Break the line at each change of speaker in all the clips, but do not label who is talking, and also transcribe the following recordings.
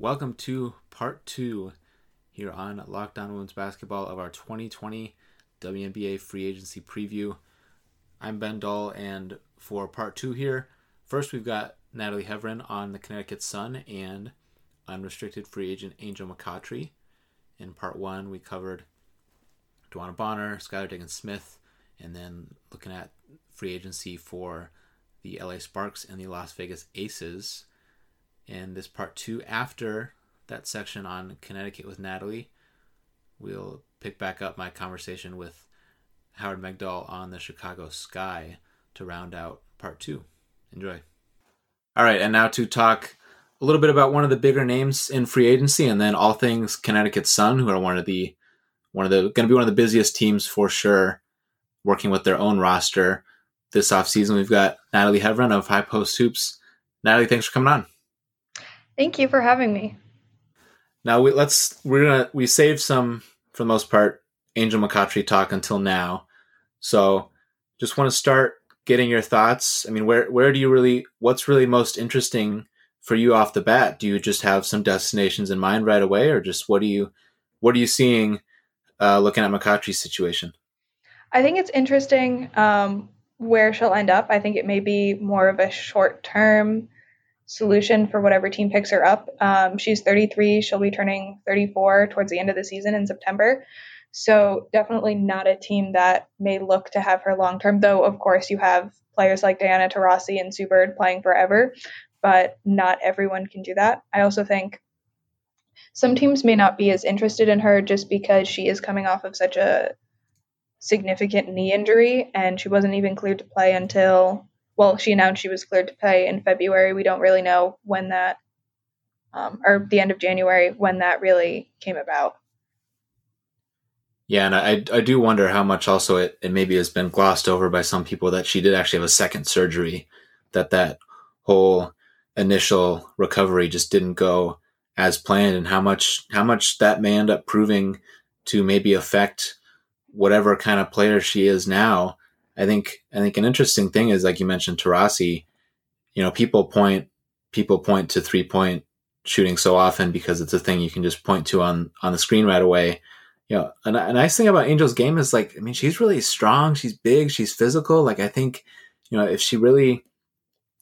Welcome to part two here on Lockdown Women's Basketball of our 2020 WNBA free agency preview. I'm Ben Dull, and for part two here, first we've got Natalie Heavren on the Connecticut Sun and unrestricted free agent Angel McCoughtry. In part one, we covered DeWanna Bonner, Skylar Diggins Smith, and then looking at free agency for the LA Sparks and the Las Vegas Aces in this part two after that section on Connecticut with Natalie. We'll pick back up my conversation with Howard Megdal on the Chicago Sky to round out part two. Enjoy. All right, and now to talk a little bit about one of the bigger names in free agency, and then all things Connecticut Sun, who are one of the one of the going to be one of the busiest teams for sure, working with their own roster this offseason. We've got Natalie Heavren of High Post Hoops. Natalie, thanks for coming on.
Thank you for having me.
Now we let's we're gonna we saved some for the most part Angel McCoughtry talk until now. So just want to start getting your thoughts. I mean, where where do you really what's really most interesting for you off the bat? Do you just have some destinations in mind right away, or just what do you what are you seeing uh, looking at McCoughtry's situation?
I think it's interesting um, where she'll end up. I think it may be more of a short term solution for whatever team picks her up. Um, she's 33. She'll be turning 34 towards the end of the season in September. So definitely not a team that may look to have her long term. Though of course you have players like Diana Taurasi and Sue Bird playing forever, but not everyone can do that. I also think some teams may not be as interested in her just because she is coming off of such a significant knee injury and she wasn't even cleared to play until well, she announced she was cleared to play in February. We don't really know when that, um, or the end of January, when that really came about.
Yeah, and I I do wonder how much also it, it maybe has been glossed over by some people that she did actually have a second surgery, that that whole initial recovery just didn't go as planned, and how much how much that may end up proving to maybe affect whatever kind of player she is now I think I think an interesting thing is like you mentioned Taurasi, you know, people point people point to three point shooting so often because it's a thing you can just point to on on the screen right away. You know, a, a nice thing about Angel's game is like I mean she's really strong, she's big, she's physical. Like I think, you know, if she really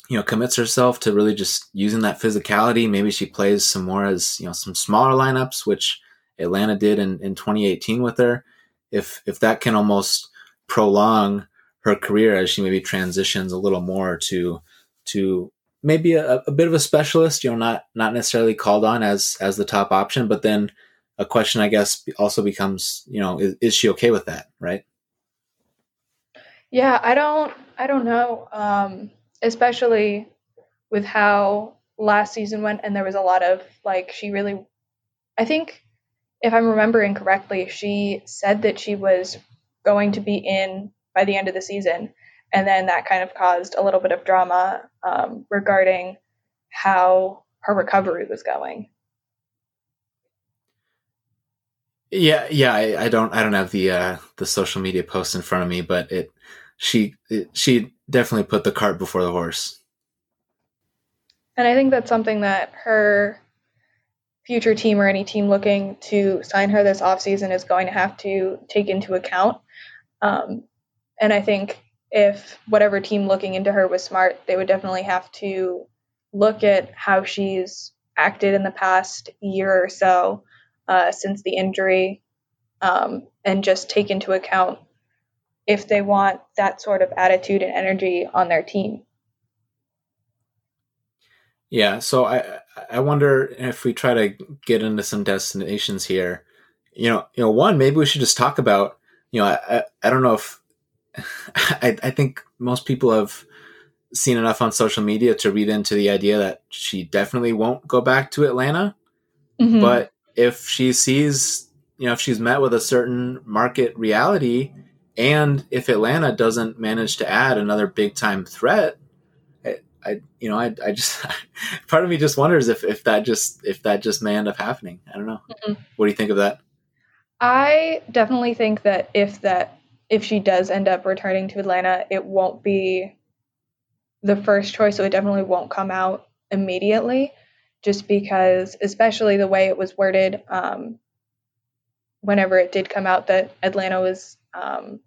you know commits herself to really just using that physicality, maybe she plays some more as, you know, some smaller lineups which Atlanta did in in 2018 with her. If if that can almost prolong her career as she maybe transitions a little more to to maybe a, a, bit of a specialist you know not not necessarily called on as as the top option but then a question i guess also becomes you know is, is she okay with that right?
Yeah i don't i don't know um especially with how last season went and there was a lot of like she really i think if i'm remembering correctly she said that she was going to be in by the end of the season. And then that kind of caused a little bit of drama um, regarding how her recovery was going.
Yeah, yeah, I, I, don't, I don't have the uh, the social media post in front of me, but it, she, it, she definitely put the cart before the horse.
And I think that's something that her future team or any team looking to sign her this offseason is going to have to take into account. Um, and I think if whatever team looking into her was smart, they would definitely have to look at how she's acted in the past year or so uh, since the injury um, and just take into account if they want that sort of attitude and energy on their team.
Yeah, so I I wonder if we try to get into some destinations here. You know, you know, one maybe we should just talk about. You know, I I don't know if I, I think most people have seen enough on social media to read into the idea that she definitely won't go back to Atlanta. Mm-hmm. But if she sees, you know, if she's met with a certain market reality, and if Atlanta doesn't manage to add another big time threat, I, I you know, I, I just part of me just wonders if if that just if that just may end up happening. I don't know. Mm-hmm. What do you think of that?
I definitely think that if that if she does end up returning to Atlanta, it won't be the first choice, so it definitely won't come out immediately. just because, especially the way it was worded, um, whenever it did come out that Atlanta was um,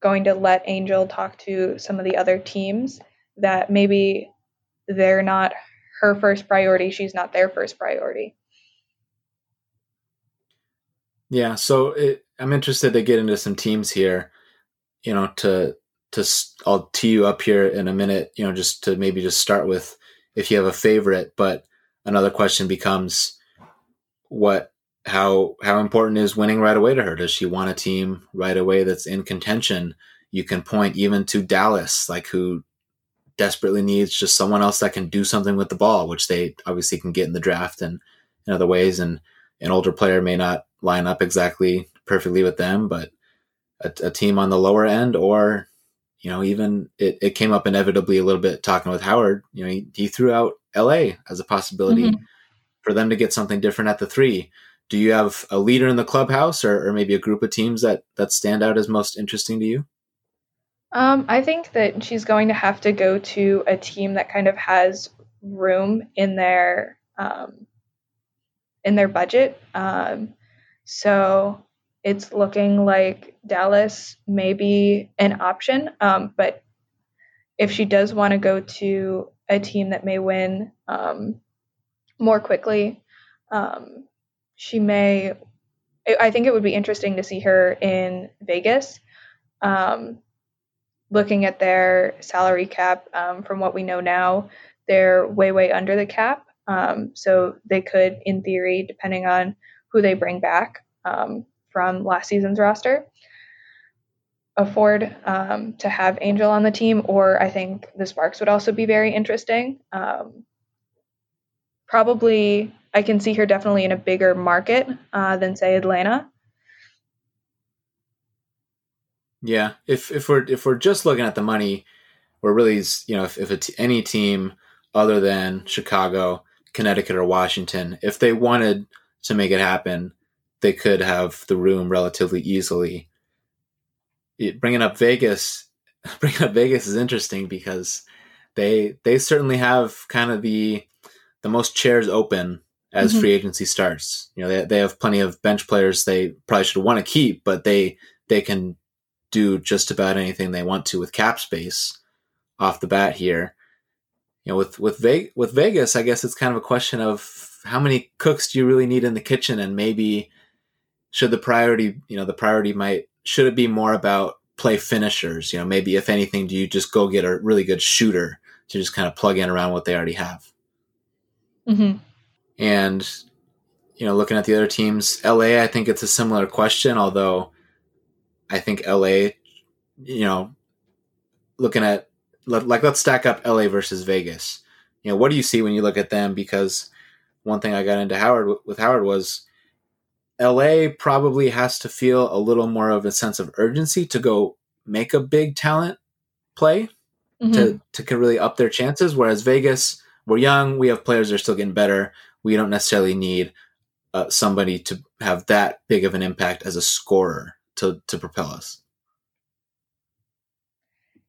going to let Angel talk to some of the other teams, that maybe they're not her first priority, she's not their first priority.
Yeah, so it, I'm interested to get into some teams here, you know, to to I'll tee you up here in a minute, you know, just to maybe just start with if you have a favorite, but another question becomes what how how important is winning right away to her? Does she want a team right away that's in contention? You can point even to Dallas, like who desperately needs just someone else that can do something with the ball, which they obviously can get in the draft and in other ways. And an older player may not line up exactly perfectly with them, but a, a team on the lower end or you know, even it, it came up inevitably a little bit talking with Howard. You know, he, he threw out LA as a possibility mm-hmm. for them to get something different at the three. Do you have a leader in the clubhouse or, or maybe a group of teams that, that stand out as most interesting to you?
Um, I think that she's going to have to go to a team that kind of has room in their um, in their budget. Um, so it's looking like Dallas may be an option. Um, but if she does want to go to a team that may win um, more quickly, um, she may. I think it would be interesting to see her in Vegas. Um, looking at their salary cap, um, from what we know now, they're way, way under the cap. Um, so they could, in theory, depending on who they bring back, um, from last season's roster afford um, to have Angel on the team, or I think the Sparks would also be very interesting. Um, probably, I can see her definitely in a bigger market uh, than say Atlanta.
Yeah, if if we're if we're just looking at the money, we're really you know if if any team other than Chicago, Connecticut, or Washington, if they wanted to make it happen, they could have the room relatively easily. It, bringing up Vegas, bringing up Vegas is interesting because they they certainly have kind of the the most chairs open as mm-hmm. free agency starts. You know, they they have plenty of bench players they probably should want to keep, but they they can do just about anything they want to with cap space off the bat here. You know, with with Ve- with Vegas, I guess it's kind of a question of how many cooks do you really need in the kitchen, and maybe should the priority, you know, the priority might should it be more about play finishers? You know, maybe if anything, do you just go get a really good shooter to just kind of plug in around what they already have? Mm-hmm. And you know, looking at the other teams, LA, I think it's a similar question, although I think LA, you know, looking at like let's stack up LA versus Vegas. You know, what do you see when you look at them? Because one thing I got into Howard with Howard was LA probably has to feel a little more of a sense of urgency to go make a big talent play mm-hmm. to to really up their chances. Whereas Vegas, we're young, we have players that are still getting better. We don't necessarily need uh, somebody to have that big of an impact as a scorer to to propel us.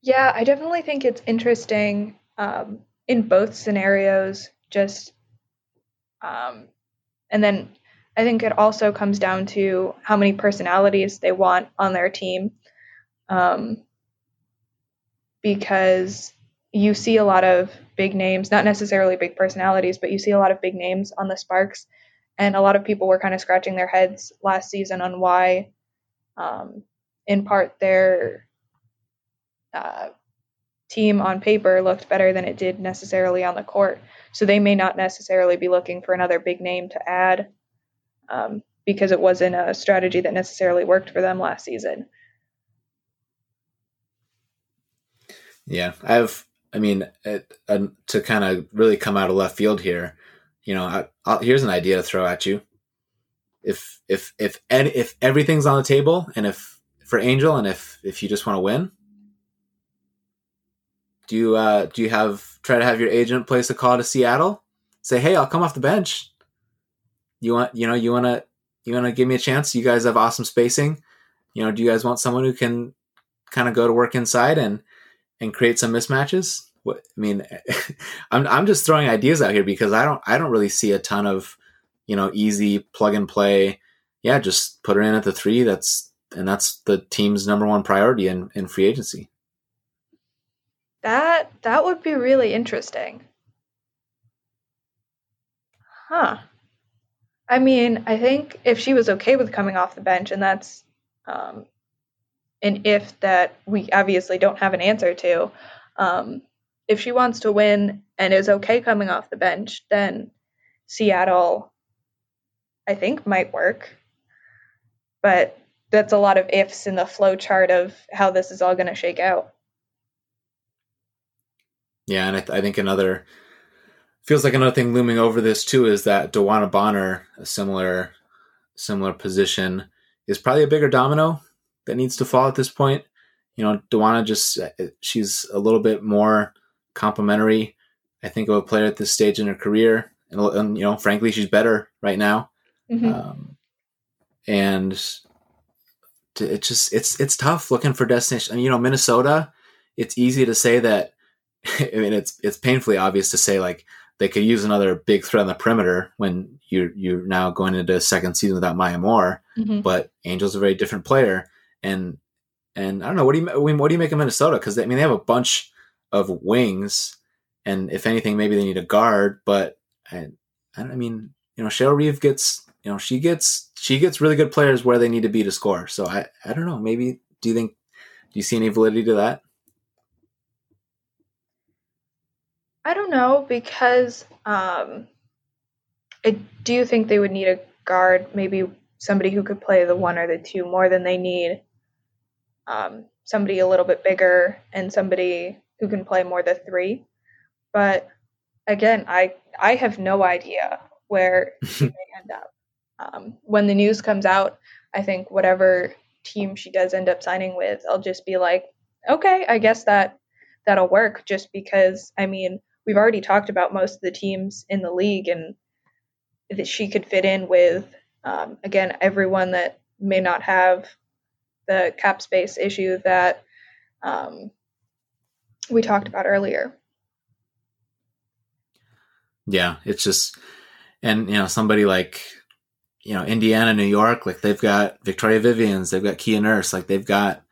Yeah, I definitely think it's interesting um, in both scenarios. Just um, and then I think it also comes down to how many personalities they want on their team. Um, because you see a lot of big names, not necessarily big personalities, but you see a lot of big names on the Sparks. And a lot of people were kind of scratching their heads last season on why, um, in part, their uh, team on paper looked better than it did necessarily on the court. So they may not necessarily be looking for another big name to add um, because it wasn't a strategy that necessarily worked for them last season.
Yeah, I've. I mean, it, uh, to kind of really come out of left field here, you know, I, I'll, here's an idea to throw at you. If if if if everything's on the table, and if for Angel, and if if you just want to win, do you uh, do you have try to have your agent place a call to Seattle? Say, hey, I'll come off the bench you want you know you want to you want to give me a chance you guys have awesome spacing you know do you guys want someone who can kind of go to work inside and and create some mismatches what I mean, I'm I'm just throwing ideas out here because I don't I don't really see a ton of you know easy plug and play. Yeah, just put her in at the three. That's and that's the team's number one priority in, in free agency.
That that would be really interesting. Huh. I mean, I think if she was okay with coming off the bench, and that's um, an if that we obviously don't have an answer to, um, if she wants to win and is okay coming off the bench, then Seattle, I think, might work. But that's a lot of ifs in the flow chart of how this is all going to shake out.
Yeah, and I, th- I, think another feels like another thing looming over this too is that DeWanna Bonner, a similar similar position, is probably a bigger domino that needs to fall at this point. You know, DeWanna just she's a little bit more complimentary, I think, of a player at this stage in her career, and, and you know, frankly, she's better right now. Mm-hmm. Um, and it just it's it's tough looking for destination. I mean, you know, Minnesota. It's easy to say that I mean, it's it's painfully obvious to say like they could use another big threat on the perimeter when you're you're now going into a second season without Maya Moore. Mm-hmm. But Angel's a very different player, and and I don't know what do you what do you make of Minnesota? Because I mean they have a bunch of wings, and if anything, maybe they need a guard. But I, I mean, you know, Cheryl Reeve gets you know she gets she gets really good players where they need to be to score. So I I don't know. Maybe do you think do you see any validity to that?
I don't know because um, I do think they would need a guard, maybe somebody who could play the one or the two more than they need um, somebody a little bit bigger and somebody who can play more the three. But again, I I have no idea where she may end up. Um, when the news comes out, I think whatever team she does end up signing with, I'll just be like, okay, I guess that that'll work. Just because I mean, we've already talked about most of the teams in the league and that she could fit in with um, again everyone that may not have the cap space issue that um, we talked about earlier.
Yeah it's just and you know somebody like you know indiana new york like they've got victoria vivians they've got kia nurse like they've got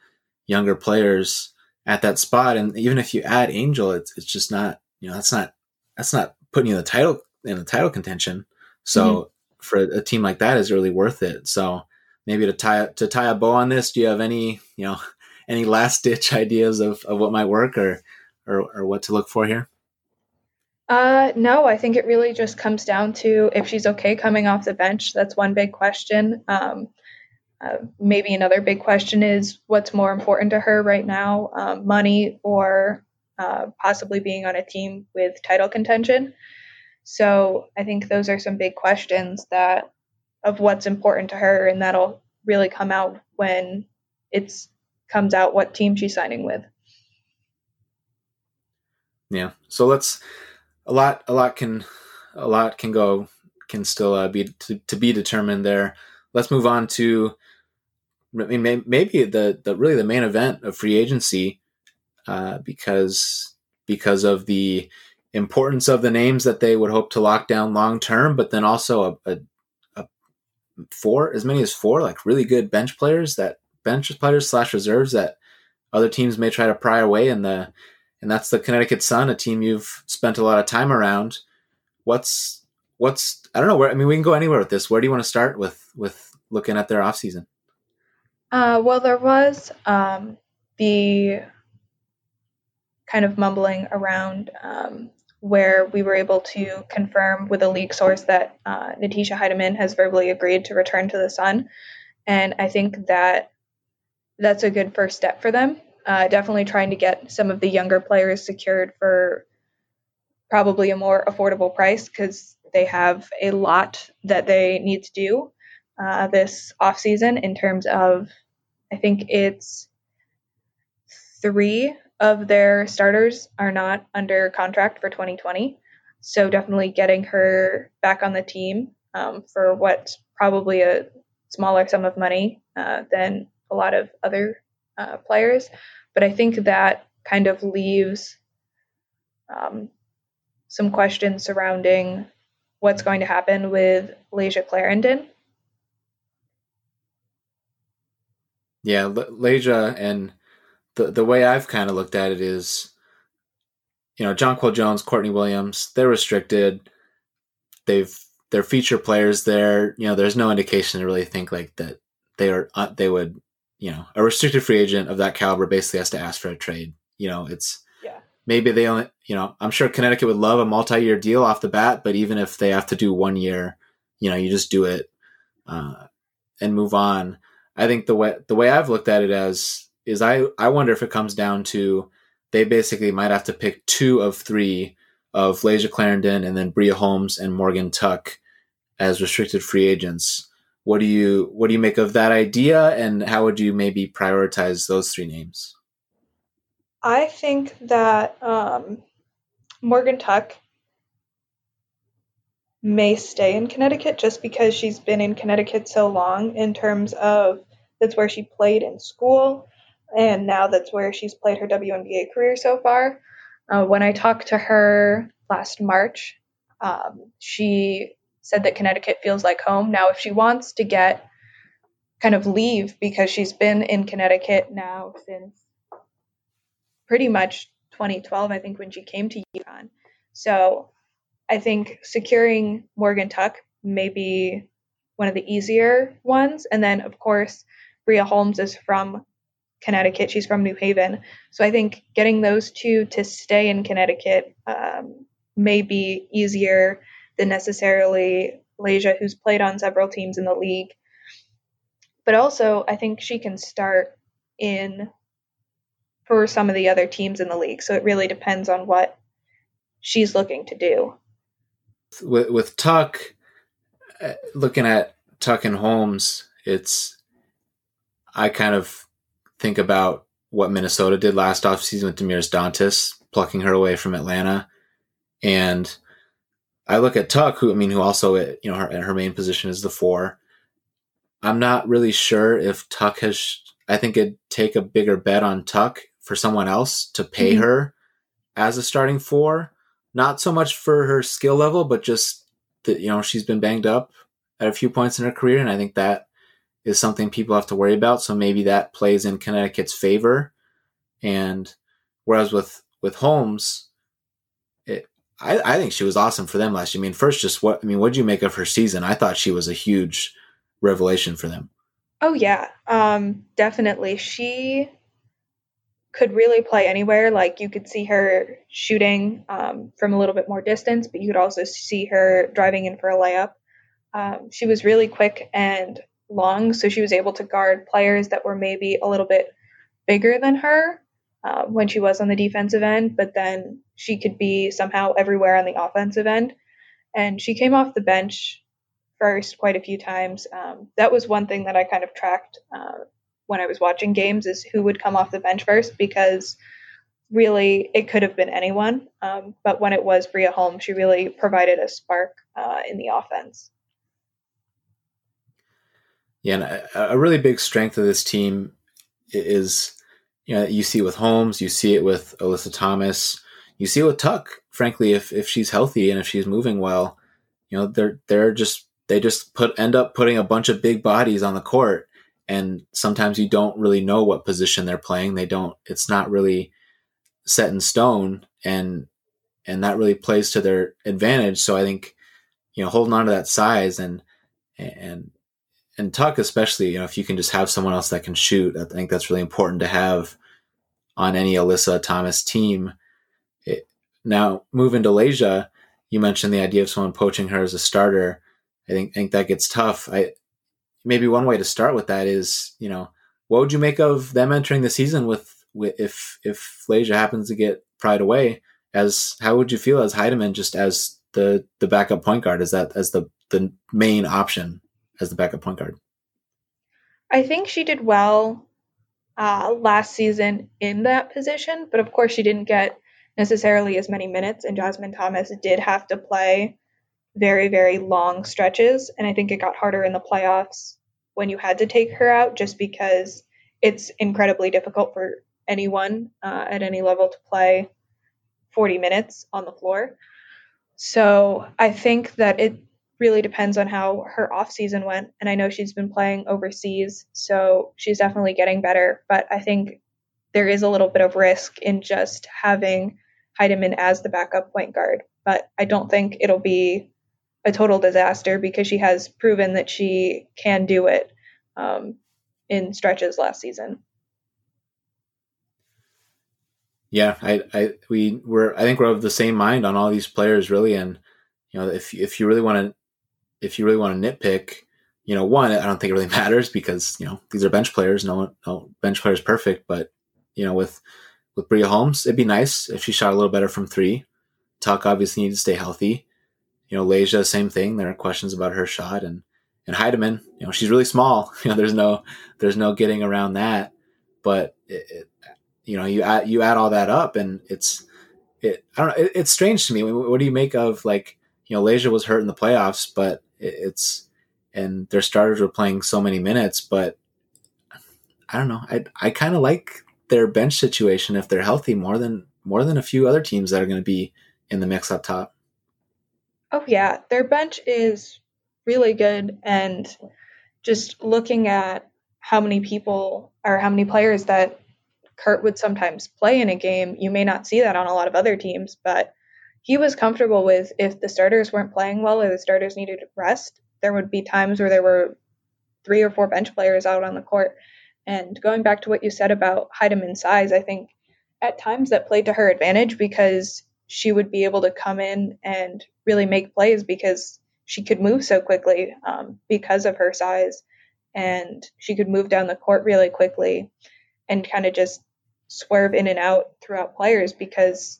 younger players at that spot. And even if you add angel it's, it's just not you know that's not that's not putting you in the title in the title contention. So mm-hmm. for a team like that is really worth it. So maybe to tie to tie a bow on this, do you have any you know any last ditch ideas of, of what might work or, or or what to look for here?
Uh, no, I think it really just comes down to if she's okay coming off the bench. That's one big question. Um, uh, maybe another big question is what's more important to her right now, um, money or uh, possibly being on a team with title contention. So I think those are some big questions that of what's important to her, and that'll really come out when it's comes out what team she's signing with.
Yeah. So let's a lot a lot can a lot can go can still uh, be to, to be determined there. Let's move on to I mean, maybe the, the really the main event of free agency, uh, because because of the importance of the names that they would hope to lock down long term, but then also a, a, a, four as many as four like really good bench players that bench players slash reserves that other teams may try to pry away in the and that's the Connecticut Sun, a team you've spent a lot of time around. What's what's I don't know where I mean we can go anywhere with this. Where do you want to start with with looking at their offseason?
Uh, well, there was um, the kind of mumbling around um, where we were able to confirm with a leak source that uh, Natisha Hiedeman has verbally agreed to return to the Sun. And I think that that's a good first step for them. Uh, definitely trying to get some of the younger players secured for probably a more affordable price because they have a lot that they need to do uh, this off season in terms of, I think it's three of their starters are not under contract for 2020. So definitely getting her back on the team um, for what's probably a smaller sum of money uh, than a lot of other uh, players. But I think that kind of leaves um, some questions surrounding what's going to happen with Layshia Clarendon.
Yeah, Layshia and the the way I've kind of looked at it is, you know, Jonquel Jones, Courtney Williams, they're restricted. They've they're feature players there. You know, there's no indication to really think like that they are uh, they would you know a restricted free agent of that caliber basically has to ask for a trade. You know, it's
yeah
maybe they only you know I'm sure Connecticut would love a multi-year deal off the bat, but even if they have to do one year, you know, you just do it uh, and move on. I think the way the way I've looked at it as is I I wonder if it comes down to they basically might have to pick two of three of Layshia Clarendon and then Bria Holmes and Morgan Tuck as restricted free agents. What do you what do you make of that idea and how would you maybe prioritize those three names?
I think that um, Morgan Tuck may stay in Connecticut just because she's been in Connecticut so long in terms of that's where she played in school and now that's where she's played her WNBA career so far. Uh, when I talked to her last March, um, she said that Connecticut feels like home. Now, if she wants to get kind of leave because she's been in Connecticut now since pretty much 2012, I think, when she came to UConn. So I think securing Morgan Tuck may be one of the easier ones. And then, of course, Bria Holmes is from Connecticut. She's from New Haven. So I think getting those two to stay in Connecticut um, may be easier than necessarily Layshia, who's played on several teams in the league. But also, I think she can start in for some of the other teams in the league. So it really depends on what she's looking to do
with with Tuck, uh, looking at Tuck and Holmes, it's I kind of think about what Minnesota did last offseason with Damiris Dantas, plucking her away from Atlanta, and I look at Tuck, who I mean, who also you know her her main position is the four. I'm not really sure if Tuck has. I think it'd take a bigger bet on Tuck for someone else to pay mm-hmm. her as a starting four not so much for her skill level, but just that you know she's been banged up at a few points in her career, and I think that is something people have to worry about. So maybe that plays in Connecticut's favor. And whereas with with Holmes, it, I, I think she was awesome for them last year. I mean, first, just what I mean, what did you make of her season? I thought she was a huge revelation for them.
Oh yeah, um, definitely. She could really play anywhere. Like you could see her shooting um, from a little bit more distance, but you could also see her driving in for a layup. Um, she was really quick and long, so she was able to guard players that were maybe a little bit bigger than her uh, when she was on the defensive end, but then she could be somehow everywhere on the offensive end. And she came off the bench first quite a few times. Um, that was one thing that I kind of tracked uh, when I was watching games is who would come off the bench first because really it could have been anyone. Um, but when it was Bria Holmes, she really provided a spark uh, in the offense.
Yeah, and a, a, really big strength of this team is, you know, you see it with Holmes, you see it with Alyssa Thomas, you see it with Tuck. Frankly, if if she's healthy and if she's moving well, you know, they're they're just they just put end up putting a bunch of big bodies on the court and sometimes you don't really know what position they're playing. They don't. It's not really set in stone, and and that really plays to their advantage. So I think you know holding on to that size and and and Tuck especially, you know, if you can just have someone else that can shoot, I think that's really important to have on any Alyssa Thomas team. It, now, moving to Layshia, you mentioned the idea of someone poaching her as a starter. I think think that gets tough. I maybe one way to start with that is, you know, what would you make of them entering the season with, with if if Layshia happens to get pried away? As how would you feel as Hiedeman just as the the backup point guard? Is that as the the main option as the backup point guard?
I think she did well uh, last season in that position, but of course she didn't get necessarily as many minutes, and Jasmine Thomas did have to play very, very long stretches. And I think it got harder in the playoffs when you had to take her out just because it's incredibly difficult for anyone uh, at any level to play 40 minutes on the floor. So I think that it really depends on how her off season went. And I know she's been playing overseas, so she's definitely getting better. But I think there is a little bit of risk in just having Hiedeman as the backup point guard. But I don't think it'll be a total disaster because she has proven that she can do it um, in stretches last season.
Yeah, I, I, we were, I think we're of the same mind on all these players, really. And you know, if if you really want to, if you really want to nitpick, you know, one, I don't think it really matters because you know these are bench players. No, no bench player is perfect, but you know, with with Bria Holmes, it'd be nice if she shot a little better from three. Tuck obviously needs to stay healthy. You know, Layshia, same thing. There are questions about her shot, and and Hiedeman, you know, she's really small. You know, there's no there's no getting around that. But it, it, you know, you add you add all that up, and it's it. I don't know. It, it's strange to me. What do you make of like you know, Layshia was hurt in the playoffs, but it's and their starters were playing so many minutes, but I don't know. I I kind of like their bench situation if they're healthy more than more than a few other teams that are going to be in the mix up top.
Oh yeah, their bench is really good and just looking at how many people or how many players that Curt would sometimes play in a game, you may not see that on a lot of other teams, but he was comfortable with if the starters weren't playing well or the starters needed rest, there would be times where there were three or four bench players out on the court and going back to what you said about Hiedeman's size, I think at times that played to her advantage because she would be able to come in and really make plays because she could move so quickly um, because of her size. And she could move down the court really quickly and kind of just swerve in and out throughout players because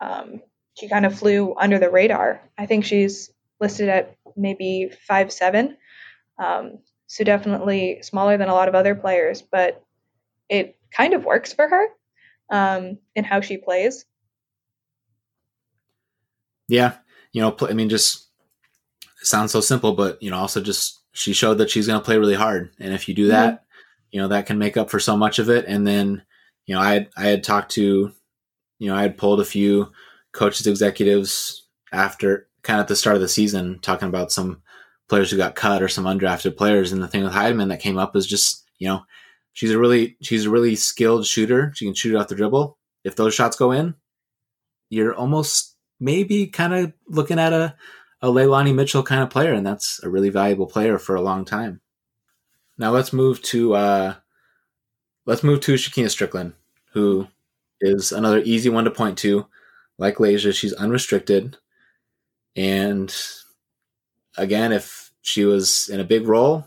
um, she kind of flew under the radar. I think she's listed at maybe five seven. Um, so definitely smaller than a lot of other players, but it kind of works for her um, in how she plays.
Yeah, you know, I mean, just sounds so simple, but you know, also just she showed that she's going to play really hard, and if you do that, mm-hmm. you know, that can make up for so much of it. And then, you know, I I had talked to, you know, I had pulled a few coaches, executives after kind of at the start of the season, talking about some players who got cut or some undrafted players. And the thing with Hiedeman that came up was just, you know, she's a really she's a really skilled shooter. She can shoot off the dribble. If those shots go in, you're almost maybe kind of looking at a a Leilani Mitchell kind of player, and that's a really valuable player for a long time. Now let's move to uh, let's move to Shekinna Stricklen, who is another easy one to point to. Like Layshia, she's unrestricted, and again, if she was in a big role,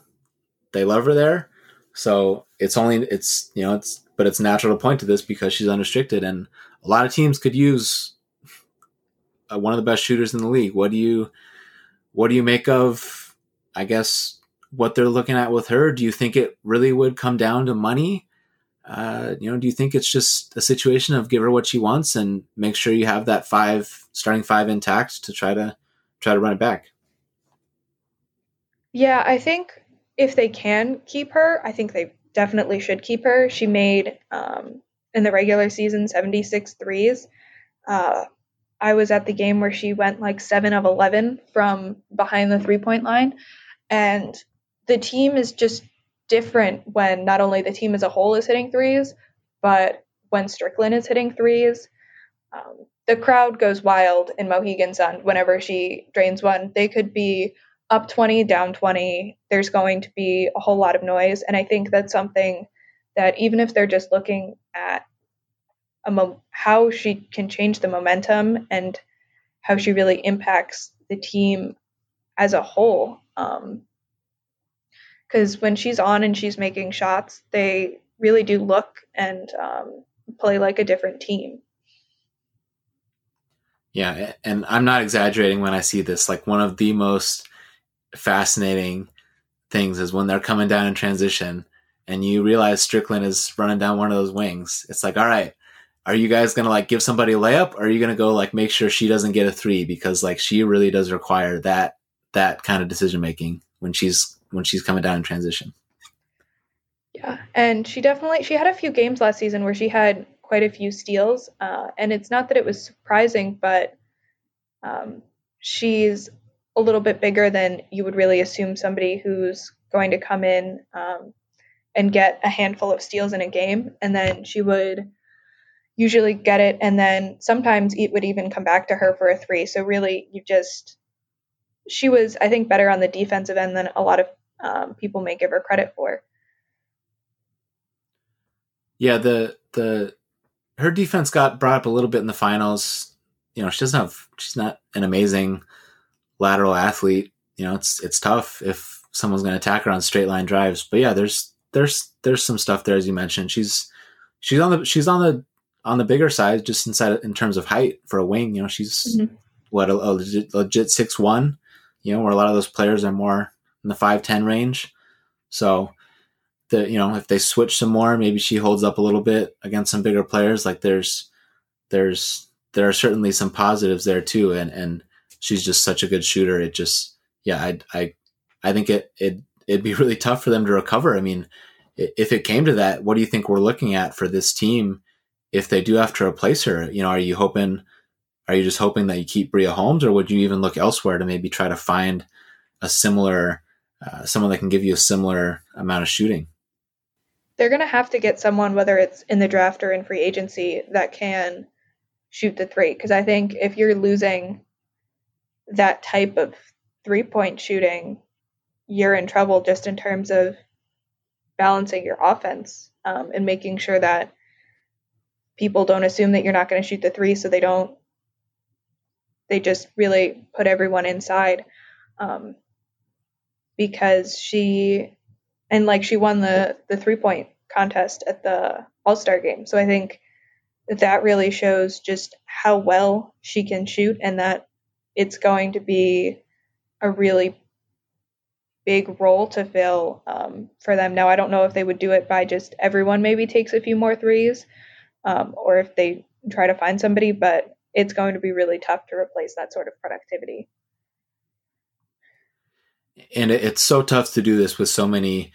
they love her there. So it's only it's you know it's but it's natural to point to this because she's unrestricted, and a lot of teams could use uh, one of the best shooters in the league. What do you what do you make of? I guess what they're looking at with her. Do you think it really would come down to money? Uh, you know, do you think it's just a situation of give her what she wants and make sure you have that five starting five intact to try to try to run it back?
Yeah, I think if they can keep her, I think they definitely should keep her. She made um, in the regular season 76 threes. Uh, I was at the game where she went like 7 of 11 from behind the three point line. And the team is just different when not only the team as a whole is hitting threes, but when Stricklen is hitting threes. Um, the crowd goes wild in Mohegan Sun whenever she drains one. They could be up 20, down 20, there's going to be a whole lot of noise. And I think that's something that even if they're just looking at mo- how she can change the momentum and how she really impacts the team as a whole. Because when she's on and she's making shots, they really do look and um, play like a different team.
Yeah, and I'm not exaggerating when I see this. Like one of the most fascinating things is when they're coming down in transition and you realize Stricklen is running down one of those wings. It's like, all right, are you guys gonna like give somebody a layup or are you gonna go like make sure she doesn't get a three because like she really does require that that kind of decision making when she's when she's coming down in transition.
Yeah, and she definitely she had a few games last season where she had quite a few steals. Uh, and it's not that it was surprising, but um, she's a little bit bigger than you would really assume somebody who's going to come in um, and get a handful of steals in a game. And then she would usually get it. And then sometimes it would even come back to her for a three. So really, you just, she was, I think, better on the defensive end than a lot of um, people may give her credit for.
Yeah, the the her defense got brought up a little bit in the finals. You know, she doesn't have she's not an amazing lateral athlete. You know, it's it's tough if someone's going to attack her on straight line drives. But yeah, there's there's there's some stuff there as you mentioned. She's she's on the she's on the on the bigger side just inside in terms of height for a wing. You know, she's mm-hmm. what a, a legit, legit six one. You know, where a lot of those players are more in the five ten range. So the you know if they switch some more, maybe she holds up a little bit against some bigger players. Like there's there's there are certainly some positives there too, and and she's just such a good shooter. It just yeah, I I I think it it it'd be really tough for them to recover. I mean, if it came to that, what do you think we're looking at for this team if they do have to replace her? You know, are you hoping? Are you just hoping that you keep Bria Holmes, or would you even look elsewhere to maybe try to find a similar uh, someone that can give you a similar amount of shooting?
They're going to have to get someone, whether it's in the draft or in free agency, that can shoot the three. Because I think if you're losing that type of three point shooting, you're in trouble just in terms of balancing your offense um, and making sure that people don't assume that you're not going to shoot the three so they don't they just really put everyone inside um, because she and like she won the the three point contest at the All Star game. So I think that really shows just how well she can shoot and that it's going to be a really big role to fill um, for them. Now I don't know if they would do it by just everyone maybe takes a few more threes, um, or if they try to find somebody, but it's going to be really tough to replace that sort of productivity
and it's so tough to do this with so many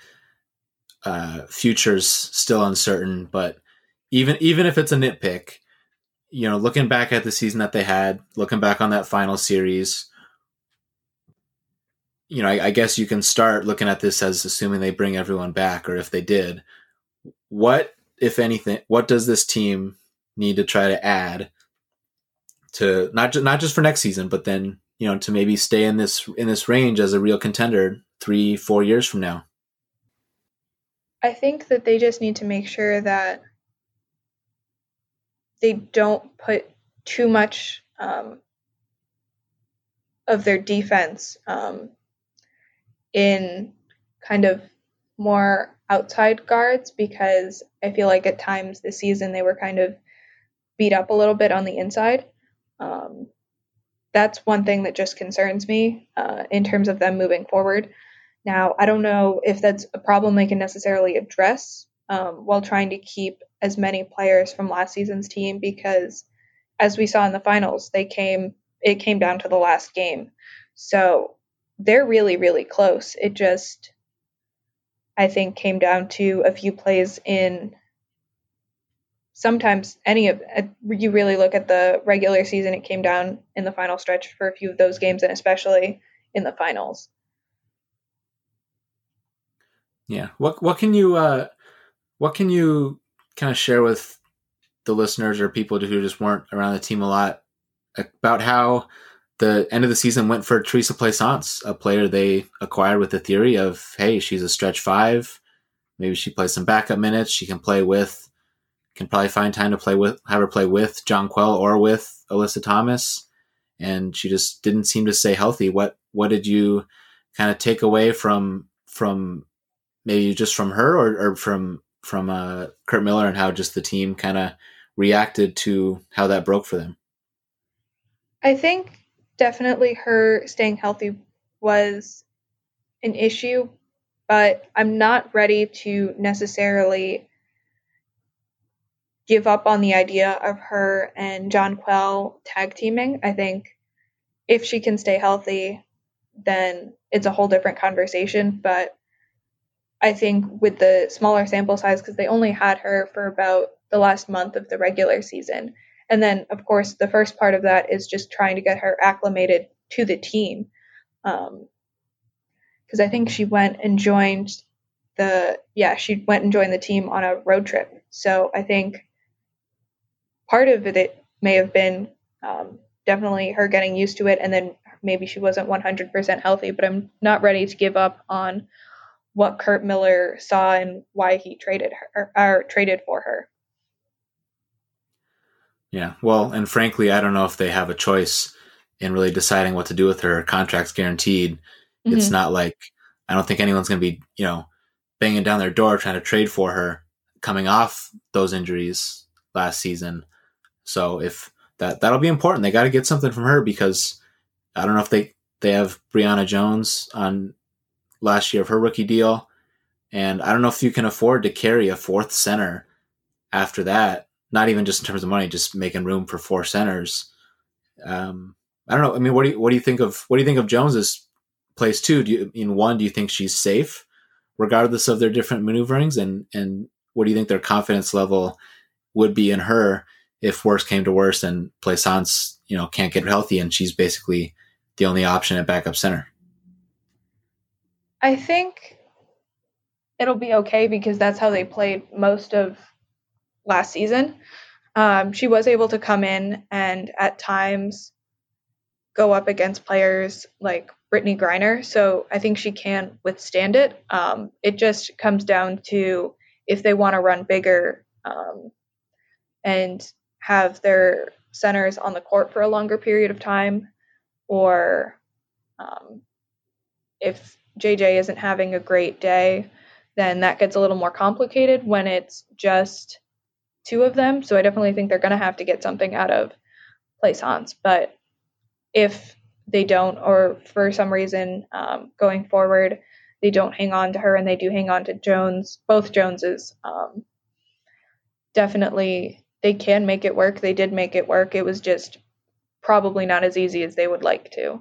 uh, futures still uncertain. But even even if it's a nitpick, you know, looking back at the season that they had, looking back on that final series, you know, I, I guess you can start looking at this as assuming they bring everyone back, or if they did, what if anything, what does this team need to try to add to not just not just for next season, but then you know to maybe stay in this in this range as a real contender three four years from now
i think that they just need to make sure that they don't put too much um, of their defense um, in kind of more outside guards because I feel like at times this season they were kind of beat up a little bit on the inside. Um, that's one thing that just concerns me uh, in terms of them moving forward. Now, I don't know if that's a problem they can necessarily address um, while trying to keep as many players from last season's team because, as we saw in the finals, they came it came down to the last game, so they're really really close. It just I think came down to a few plays in sometimes any of uh, you really look at the regular season it came down in the final stretch for a few of those games and especially in the finals
yeah what what can you uh what can you kind of share with the listeners or people who just weren't around the team a lot about how the end of the season went for Theresa Plaisance, a player they acquired with the theory of, hey, she's a stretch five. Maybe she plays some backup minutes. She can play with can probably find time to play with, have her play with Jonquel or with Alyssa Thomas. And she just didn't seem to stay healthy. What, what did you kind of take away from, from maybe just from her or, or from, from uh, Curt Miller and how just the team kind of reacted to how that broke for them?
I think definitely her staying healthy was an issue, but I'm not ready to necessarily give up on the idea of her and Jonquel tag teaming. I think if she can stay healthy, then it's a whole different conversation. But I think with the smaller sample size, because they only had her for about the last month of the regular season. And then, of course, the first part of that is just trying to get her acclimated to the team. Because um, I think she went and joined the, yeah, she went and joined the team on a road trip. So I think part of it may have been um, definitely her getting used to it. And then maybe she wasn't 100% healthy, but I'm not ready to give up on what Curt Miller saw and why he traded her or traded for her.
Yeah. Well, and frankly, I don't know if they have a choice in really deciding what to do with her. her contract's guaranteed. Mm-hmm. It's not like I don't think anyone's going to be, you know, banging down their door trying to trade for her coming off those injuries last season. So if that that'll be important, they got to get something from her because I don't know if they they have Brionna Jones on last year of her rookie deal, and I don't know if you can afford to carry a fourth center after that not even just in terms of money, just making room for four centers. Um, I don't know. I mean, what do you what do you think of what do you think of Jones's place too? Do you in one do you think she's safe, regardless of their different maneuverings, and and what do you think their confidence level would be in her if worse came to worse and Plaisance you know can't get healthy and she's basically the only option at backup center?
I think it'll be okay because that's how they played most of last season. Um, she was able to come in and at times go up against players like Brittney Griner. So I think she can withstand it. Um, it just comes down to if they want to run bigger um, and have their centers on the court for a longer period of time, or um, if JJ isn't having a great day, then that gets a little more complicated when it's just two of them. So I definitely think they're going to have to get something out of Plaisance. But if they don't, or for some reason um, going forward, they don't hang on to her and they do hang on to Jones, both Joneses, um, definitely they can make it work. They did make it work. It was just probably not as easy as they would like to.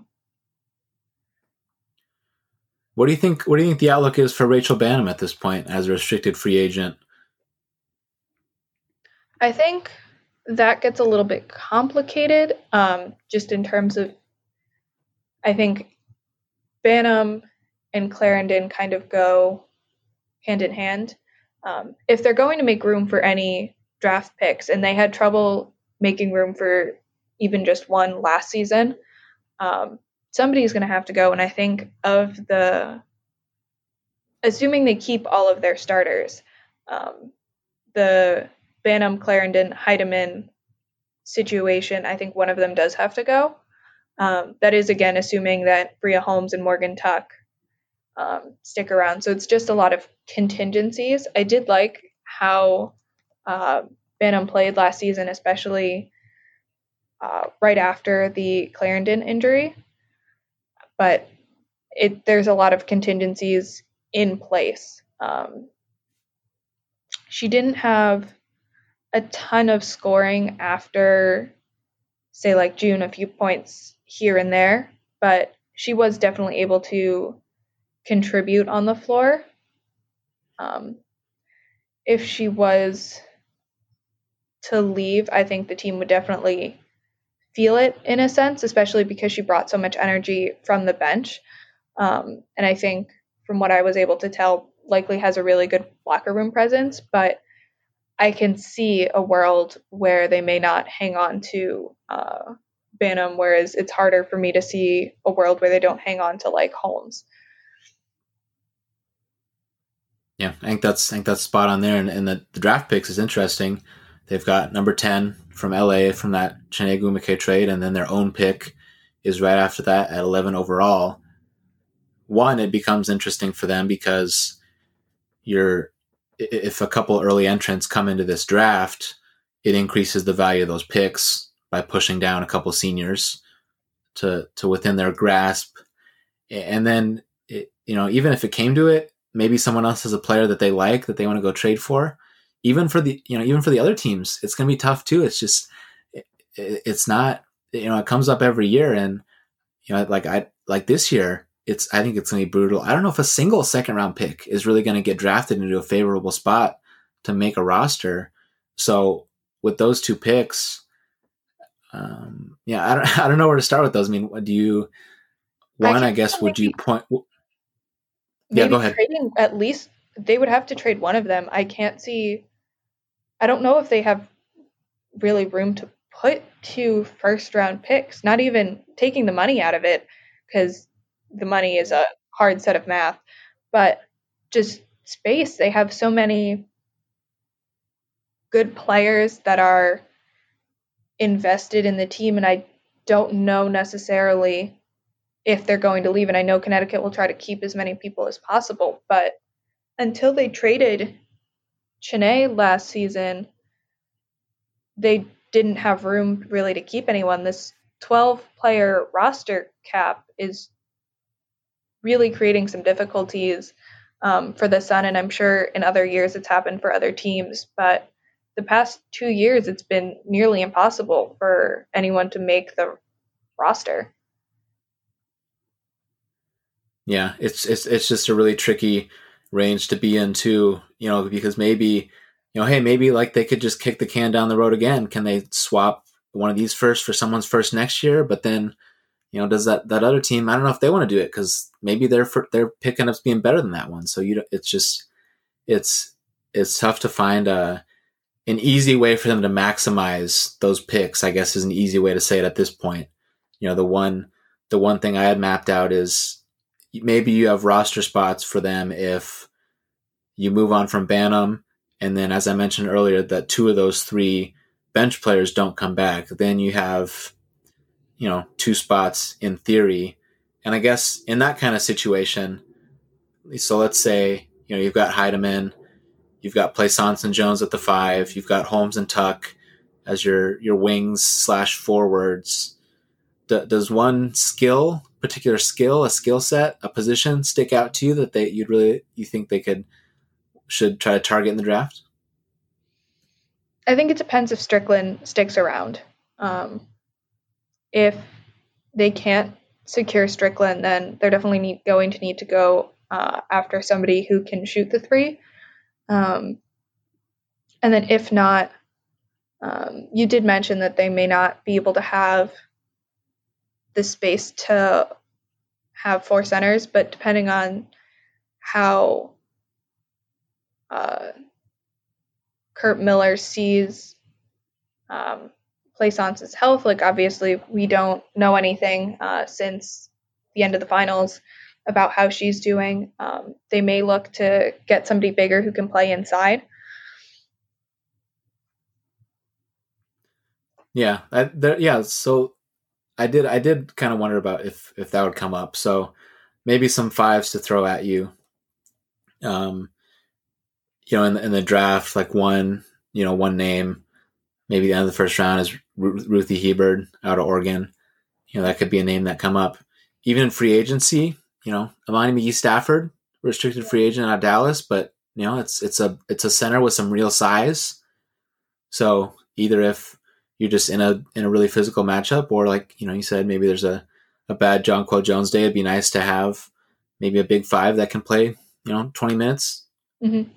What do you think? What do you think the outlook is for Rachel Banham at this point as a restricted free agent?
I think that gets a little bit complicated, um, just in terms of, I think Banham and Clarendon kind of go hand in hand. Um, if they're going to make room for any draft picks, and they had trouble making room for even just one last season, um, somebody's going to have to go. And I think of the, assuming they keep all of their starters, um, the Banham, Clarendon, Hiedeman situation, I think one of them does have to go. Um, that is again assuming that Bria Holmes and Morgan Tuck um, stick around. So it's just a lot of contingencies. I did like how uh, played last season, especially uh, right after the Clarendon injury. But it there's a lot of contingencies in place. Um, she didn't have a ton of scoring after, say, like June, a few points here and there, but she was definitely able to contribute on the floor. Um, if she was to leave, I think the team would definitely feel it in a sense, especially because she brought so much energy from the bench. Um, and I think, from what I was able to tell, likely has a really good locker room presence. But I can see a world where they may not hang on to uh, Banham, whereas it's harder for me to see a world where they don't hang on to like Holmes.
Yeah, I think that's I think that's spot on there, and, and the, the draft picks is interesting. They've got number ten from LA from that Chiney Ogwumike trade, and then their own pick is right after that at eleven overall. One, it becomes interesting for them because you're if a couple early entrants come into this draft, it increases the value of those picks by pushing down a couple seniors to to within their grasp. And then, it, you know, even if it came to it, maybe someone else has a player that they like that they want to go trade for. Even for the you know even for the other teams, it's going to be tough too. It's just it, it's not you know it comes up every year, and you know like I like this year it's I think it's going to be brutal. I don't know if a single second round pick is really going to get drafted into a favorable spot to make a roster. So with those two picks, um, yeah, I don't, I don't know where to start with those. I mean, do you, one, I, I guess, would you point?
Yeah, go ahead. Trading at least they would have to trade one of them. I can't see. I don't know if they have really room to put two first round picks, not even taking the money out of it, because the money is a hard set of math, but just space. They have so many good players that are invested in the team, and I don't know necessarily if they're going to leave. And I know Connecticut will try to keep as many people as possible, but until they traded Chiney last season, they didn't have room really to keep anyone. This 12 player roster cap is really creating some difficulties um, for the Sun, and I'm sure in other years it's happened for other teams. But the past two years, it's been nearly impossible for anyone to make the roster.
Yeah, it's it's it's just a really tricky range to be in too, you know, because maybe you know, hey, maybe like they could just kick the can down the road again. Can they swap one of these first for someone's first next year? But then, you know, does that that other team? I don't know if they want to do it because maybe they're they're picking up being better than that one. So you, it's just it's it's tough to find a an easy way for them to maximize those picks. I guess is an easy way to say it at this point. You know, the one the one thing I had mapped out is maybe you have roster spots for them if you move on from Banham and then, as I mentioned earlier, that two of those three bench players don't come back. Then you have, you know, two spots in theory. And I guess in that kind of situation, so let's say, you know, you've got Hiedeman, you've got Plaisance and Jones at the five, you've got Holmes and Tuck as your, your wings slash forwards. D- does one skill, particular skill, a skill set, a position stick out to you that they, you'd really, you think they could – should try to target in the draft?
I think it depends if Stricklen sticks around. Um, if they can't secure Stricklen, then they're definitely need, going to need to go uh, after somebody who can shoot the three. Um, and then if not, um, you did mention that they may not be able to have the space to have four centers, but depending on how uh, Curt Miller sees um, health. Like, obviously, we don't know anything uh, since the end of the finals about how she's doing. Um, they may look to get somebody bigger who can play inside.
Yeah, I, there, yeah. So I did, I did kind of wonder about if if that would come up. So maybe some fives to throw at you. Um, you know, in the, in the draft, like one, you know, one name, maybe the end of the first round is Ruthy Hebard out of Oregon. You know, that could be a name that come up. Even in free agency, you know, Imani McGee-Stafford, restricted free agent out of Dallas, but you know, it's it's a it's a center with some real size. So either if you're just in a in a really physical matchup, or like you know, you said maybe there's a a bad Jonquel Jones day, it'd be nice to have maybe a big five that can play you know 20 minutes.
Mm-hmm.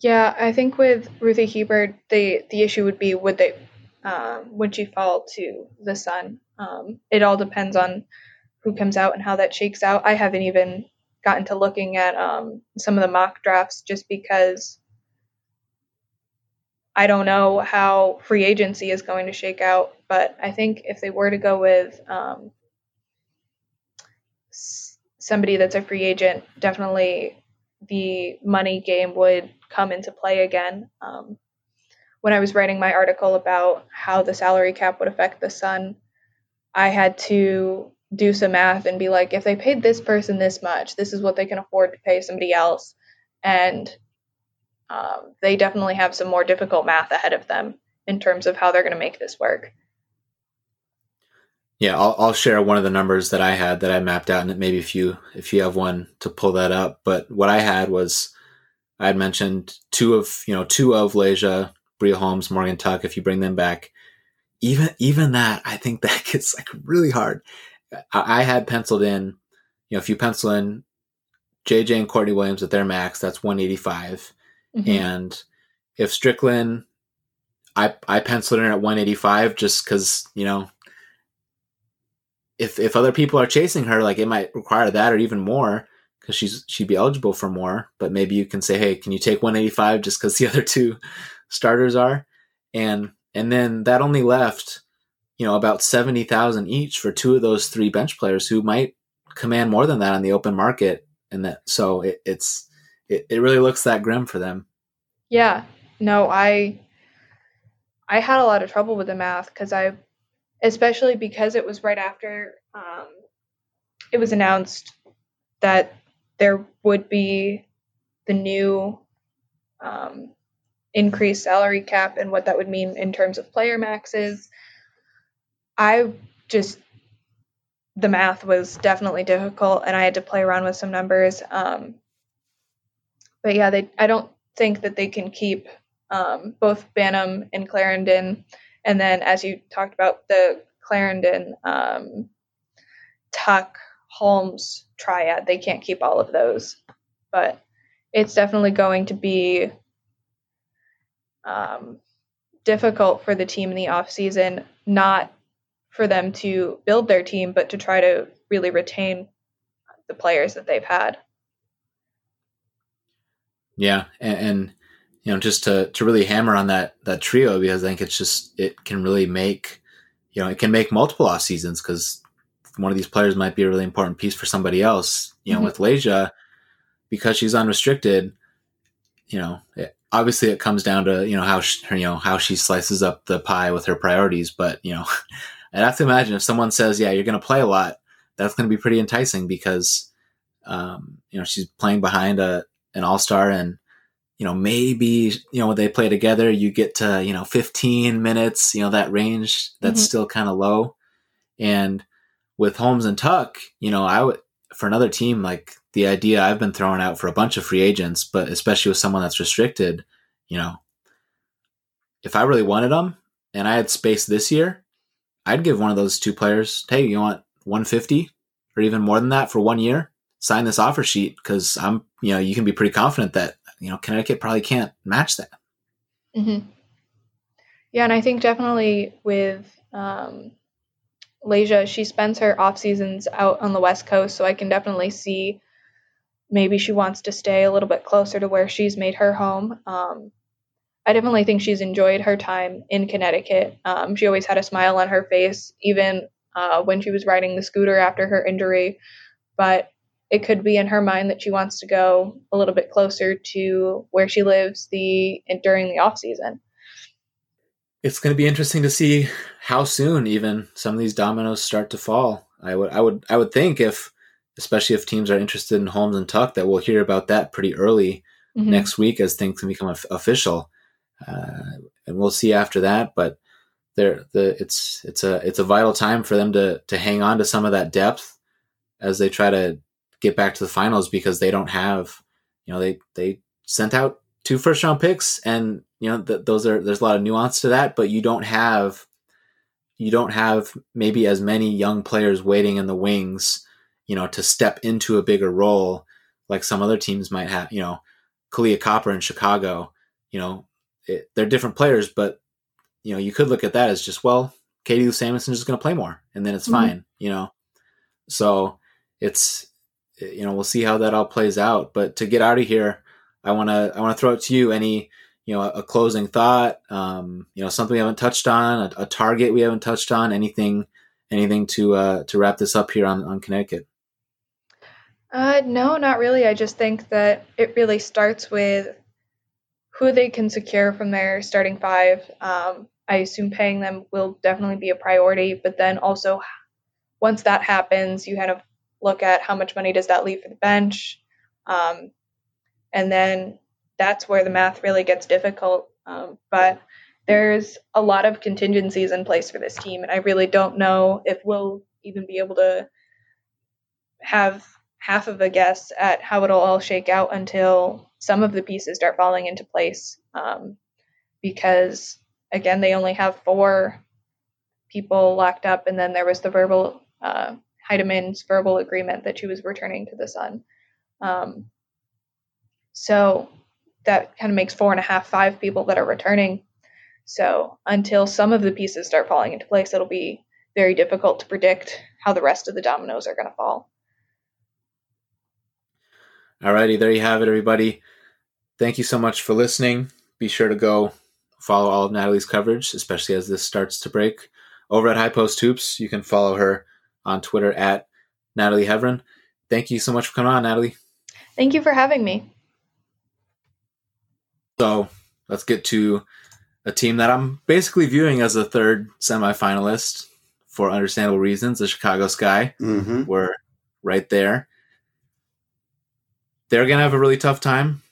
Yeah, I think with Ruthy Hebard, the the issue would be would they um, would she fall to the sun? Um, it all depends on who comes out and how that shakes out. I haven't even gotten to looking at um, some of the mock drafts just because I don't know how free agency is going to shake out. But I think if they were to go with um, somebody that's a free agent, definitely the money game would come into play again. Um, when I was writing my article about how the salary cap would affect the Sun, I had to do some math and be like, if they paid this person this much, this is what they can afford to pay somebody else. And um, they definitely have some more difficult math ahead of them in terms of how they're going to make this work.
Yeah, I'll, I'll share one of the numbers that I had that I mapped out, and maybe if you if you have one to pull that up. But what I had was I had mentioned two of you know two of Layshia, Bria Holmes, Morgan Tuck. If you bring them back, even even that, I think that gets like really hard. I, I had penciled in, you know, if you pencil in JJ and Courtney Williams at their max, that's 185. Mm-hmm. And if Stricklen, I I penciled in at 185 just because you know if if other people are chasing her, like it might require that or even more because she's she'd be eligible for more. But maybe you can say, hey, can you take 185 just because the other two starters are, and and then that only left you know about 70,000 each for two of those three bench players who might command more than that on the open market, and that so it, it's it, it really looks that grim for them.
Yeah, no, I I had a lot of trouble with the math because I, especially because it was right after um, it was announced that there would be the new um, increased salary cap and what that would mean in terms of player maxes. I just the math was definitely difficult, and I had to play around with some numbers. Um, but yeah, they I don't think that they can keep um, both Banham and Clarendon, and then as you talked about the Clarendon, um, Tuck, Holmes triad. They can't keep all of those, but it's definitely going to be um, difficult for the team in the off season, not for them to build their team, but to try to really retain the players that they've had.
Yeah, and, and, you know, just to to really hammer on that that trio because I think it's just it can really make you know it can make multiple off seasons because one of these players might be a really important piece for somebody else. You know, mm-hmm. with Layshia, because she's unrestricted, you know, it, obviously it comes down to you know how she, you know how she slices up the pie with her priorities. But you know, I have to imagine if someone says, "Yeah, you're going to play a lot," that's going to be pretty enticing because um, you know she's playing behind a an all star and you know maybe you know when they play together you get to you know 15 minutes you know that range that's mm-hmm. still kind of low and with Holmes and Tuck you know, I would for another team like the idea I've been throwing out for a bunch of free agents, but especially with someone that's restricted, you know, if I really wanted them and I had space this year, I'd give one of those two players, hey, you want 150 or even more than that for one year? Sign this offer sheet because I'm, you know, you can be pretty confident that you know Connecticut probably can't match that.
Mm-hmm. Yeah, and I think definitely with um, she spends her off seasons out on the West Coast, so I can definitely see maybe she wants to stay a little bit closer to where she's made her home. Um, I definitely think she's enjoyed her time in Connecticut. Um, she always had a smile on her face, even uh, when she was riding the scooter after her injury. But it could be in her mind that she wants to go a little bit closer to where she lives the during the off season
it's going to be interesting to see how soon even some of these dominoes start to fall. I would, I would, I would think if, especially if teams are interested in Holmes and Tuck, that we'll hear about that pretty early mm-hmm. next week as things can become official, uh, and we'll see after that. But there, the it's it's a it's a vital time for them to to hang on to some of that depth as they try to get back to the finals because they don't have, you know, they they sent out two first round picks and you know th- those are there's a lot of nuance to that but you don't have you don't have maybe as many young players waiting in the wings you know to step into a bigger role like some other teams might have you know Kahleah Copper in Chicago you know it, they're different players but you know you could look at that as just well Katie Lou Samuelson is just going to play more and then it's mm-hmm. fine you know so it's you know we'll see how that all plays out but to get out of here I want to I want to throw it to you any you know, a closing thought, um, you know, something we haven't touched on, a, a, target we haven't touched on, anything, anything to uh, to wrap this up here on on Connecticut.
Uh, no, not really. I just think that it really starts with who they can secure from their starting five. Um, I assume paying them will definitely be a priority, but then also once that happens, you kind of look at how much money does that leave for the bench, um, and then that's where the math really gets difficult. Um, but there's a lot of contingencies in place for this team, and I really don't know if we'll even be able to have half of a guess at how it'll all shake out until some of the pieces start falling into place. Um, because again, they only have four people locked up, and then there was the verbal uh, Hiedeman's verbal agreement that she was returning to the Sun. Um, so that kind of makes four and a half, five people that are returning. So until some of the pieces start falling into place, it'll be very difficult to predict how the rest of the dominoes are going to fall.
Alrighty, there you have it, everybody. Thank you so much for listening. Be sure to go follow all of Natalie's coverage, especially as this starts to break. Over at High Post Hoops, you can follow her on Twitter at Natalie Hevron. Thank you so much for coming on, Natalie.
Thank you for having me.
So let's get to a team that I'm basically viewing as a third semifinalist for understandable reasons. The Chicago Sky.
Mm-hmm.
We're right there. They're going to have a really tough time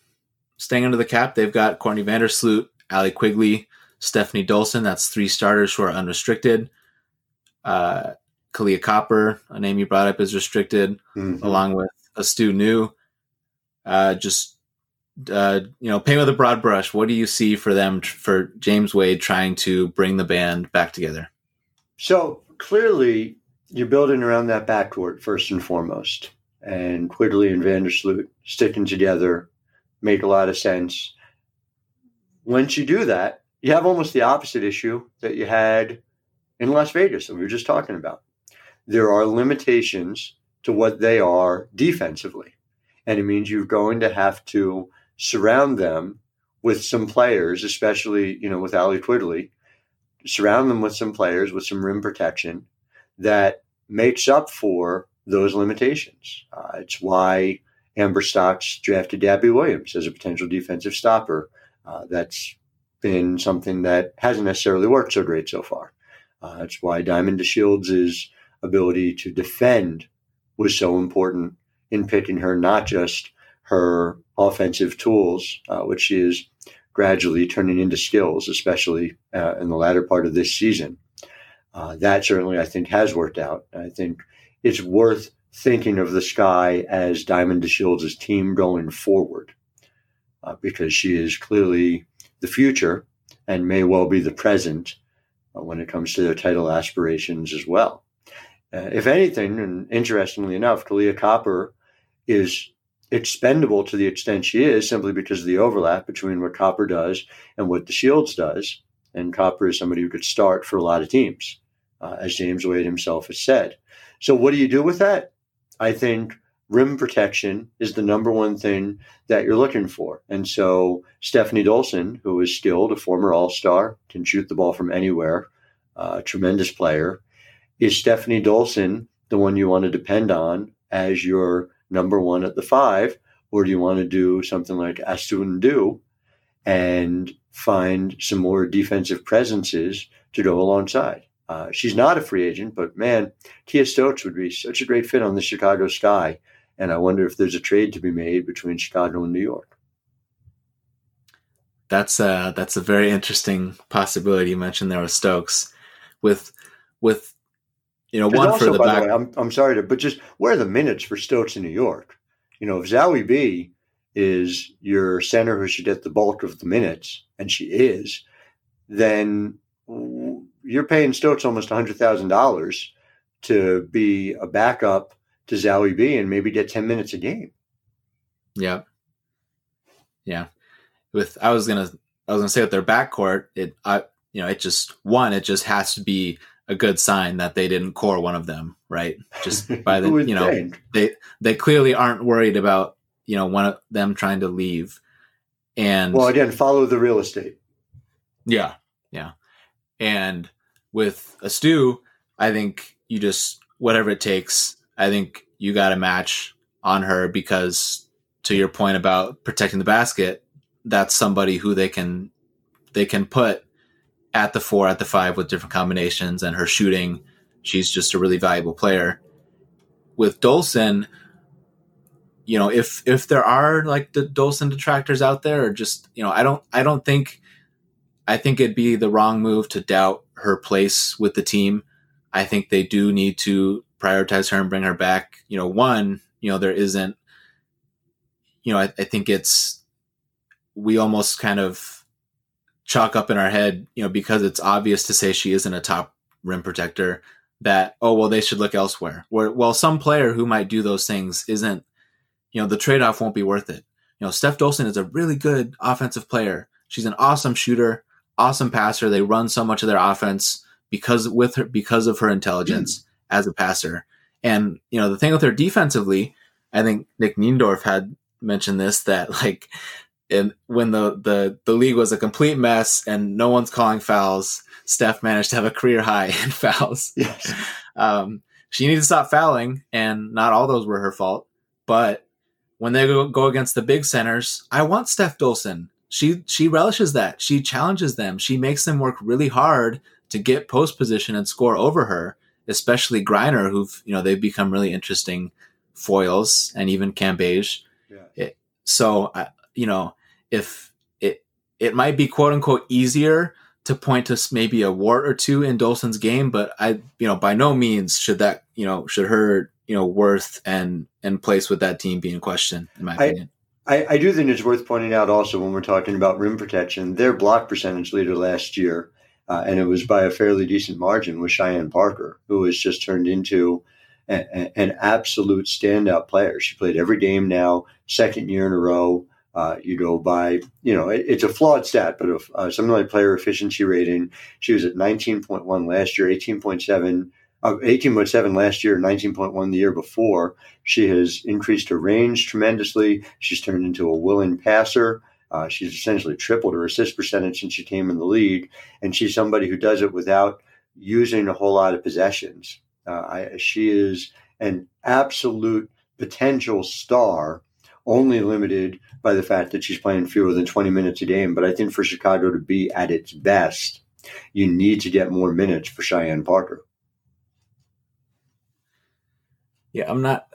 staying under the cap. They've got Courtney Vandersloot, Allie Quigley, Stephanie Dolson. That's three starters who are unrestricted. Uh, Kahleah Copper, a name you brought up, is restricted,
Mhm.
along with Astou Ndour. Uh, just uh, you know, paint with a broad brush. What do you see for them for James Wade trying to bring the band back together?
So clearly, you're building around that backcourt first and foremost, and Quigley and Vandersloot sticking together make a lot of sense. Once you do that, you have almost the opposite issue that you had in Las Vegas that we were just talking about. There are limitations to what they are defensively, and it means you're going to have to surround them with some players, especially you know with Allie Quigley, surround them with some players with some rim protection that makes up for those limitations. Uh, it's why Amber Stocks drafted Gabby Williams as a potential defensive stopper. Uh, that's been something that hasn't necessarily worked so great so far. Uh, that's why Diamond DeShields' ability to defend was so important in picking her, not just her offensive tools, uh, which she is gradually turning into skills, especially uh, in the latter part of this season. Uh, that certainly, I think, has worked out. I think it's worth thinking of the sky as Diamond DeShields' team going forward uh, because she is clearly the future and may well be the present uh, when it comes to their title aspirations as well. Uh, if anything, and interestingly enough, Kahleah Copper is expendable to the extent she is simply because of the overlap between what Copper does and what DeShields does. And Copper is somebody who could start for a lot of teams, uh, as James Wade himself has said. So, what do you do with that? I think rim protection is the number one thing that you're looking for. And so, Stephanie Dolson, who is skilled, a former All Star, can shoot the ball from anywhere, uh, tremendous player. Is Stephanie Dolson the one you want to depend on as your number one at the five, or do you want to do something like Astou Ndour and find some more defensive presences to go alongside? Uh, she's not a free agent, but man, Kia Stokes would be such a great fit on the Chicago Sky. And I wonder if there's a trade to be made between Chicago and New York.
That's a that's a very interesting possibility you mentioned there with Stokes, with with you know one
also,
for the
by
back.
the way, I'm, I'm sorry to, but just where are the minutes for Stokes in New York? You know, if Zahui B is your center who should get the bulk of the minutes, and she is, then you're paying Stokes almost hundred thousand dollars to be a backup to Zahui B and maybe get ten minutes a game.
Yeah, yeah. With I was gonna I was gonna say with their backcourt, it I you know it just one it just has to be a good sign that they didn't core one of them, right? Just by the you know
think?
they they clearly aren't worried about you know one of them trying to leave, and
Well, again, follow the real estate.
yeah, yeah, and with Astou, I think you just whatever it takes. I think you got a match on her because to your point about protecting the basket, that's somebody who they can they can put at the four, at the five with different combinations and her shooting. She's just a really valuable player. With Dolson, you know, if if there are like the Dolson detractors out there, or just you know, I don't I don't think I think it'd be the wrong move to doubt her place with the team. I think they do need to prioritize her and bring her back. You know, one, you know, there isn't, you know, I, I think it's we almost kind of chalk up in our head, you know, because it's obvious to say she isn't a top rim protector that oh well they should look elsewhere. Where well some player who might do those things isn't, you know, the trade off won't be worth it. you know, Steph Dolson is a really good offensive player. She's an awesome shooter, awesome passer. They run so much of their offense because with her because of her intelligence mm. as a passer. And you know, the thing with her defensively, I think Nick Niendorf had mentioned this that like and when the, the the league was a complete mess and no one's calling fouls, Steph managed to have a career high in fouls.
Yes.
Um, she needed to stop fouling, and not all those were her fault. But when they go, go against the big centers, I want Steph Dolson. She she relishes that. She challenges them. She makes them work really hard to get post position and score over her, especially Griner, who've you know they've become really interesting foils, and even Cambage. Yeah. It, so you know if it it might be quote unquote easier to point to maybe a wart or two in Dolson's game, but I you know by no means should that you know should her you know worth and and place with that team be in question in my opinion.
I, I do think it's worth pointing out also when we're talking about rim protection, their block percentage leader last year uh, and it was by a fairly decent margin with Cheyenne Parker, who has just turned into an absolute standout player. She played every game now, second year in a row. Uh, you go by, you know, it, it's a flawed stat, but if, uh, something like player efficiency rating, she was at 19.1 last year, 18.7, uh, 18.7 last year, 19.1 the year before. She has increased her range tremendously. She's turned into a willing passer. Uh, she's essentially tripled her assist percentage since she came in the league, and she's somebody who does it without using a whole lot of possessions. Uh, I, she is an absolute potential star, only limited by the fact that she's playing fewer than 20 minutes a game. But I think for Chicago to be at its best, you need to get more minutes for Cheyenne Parker.
Yeah, I'm not.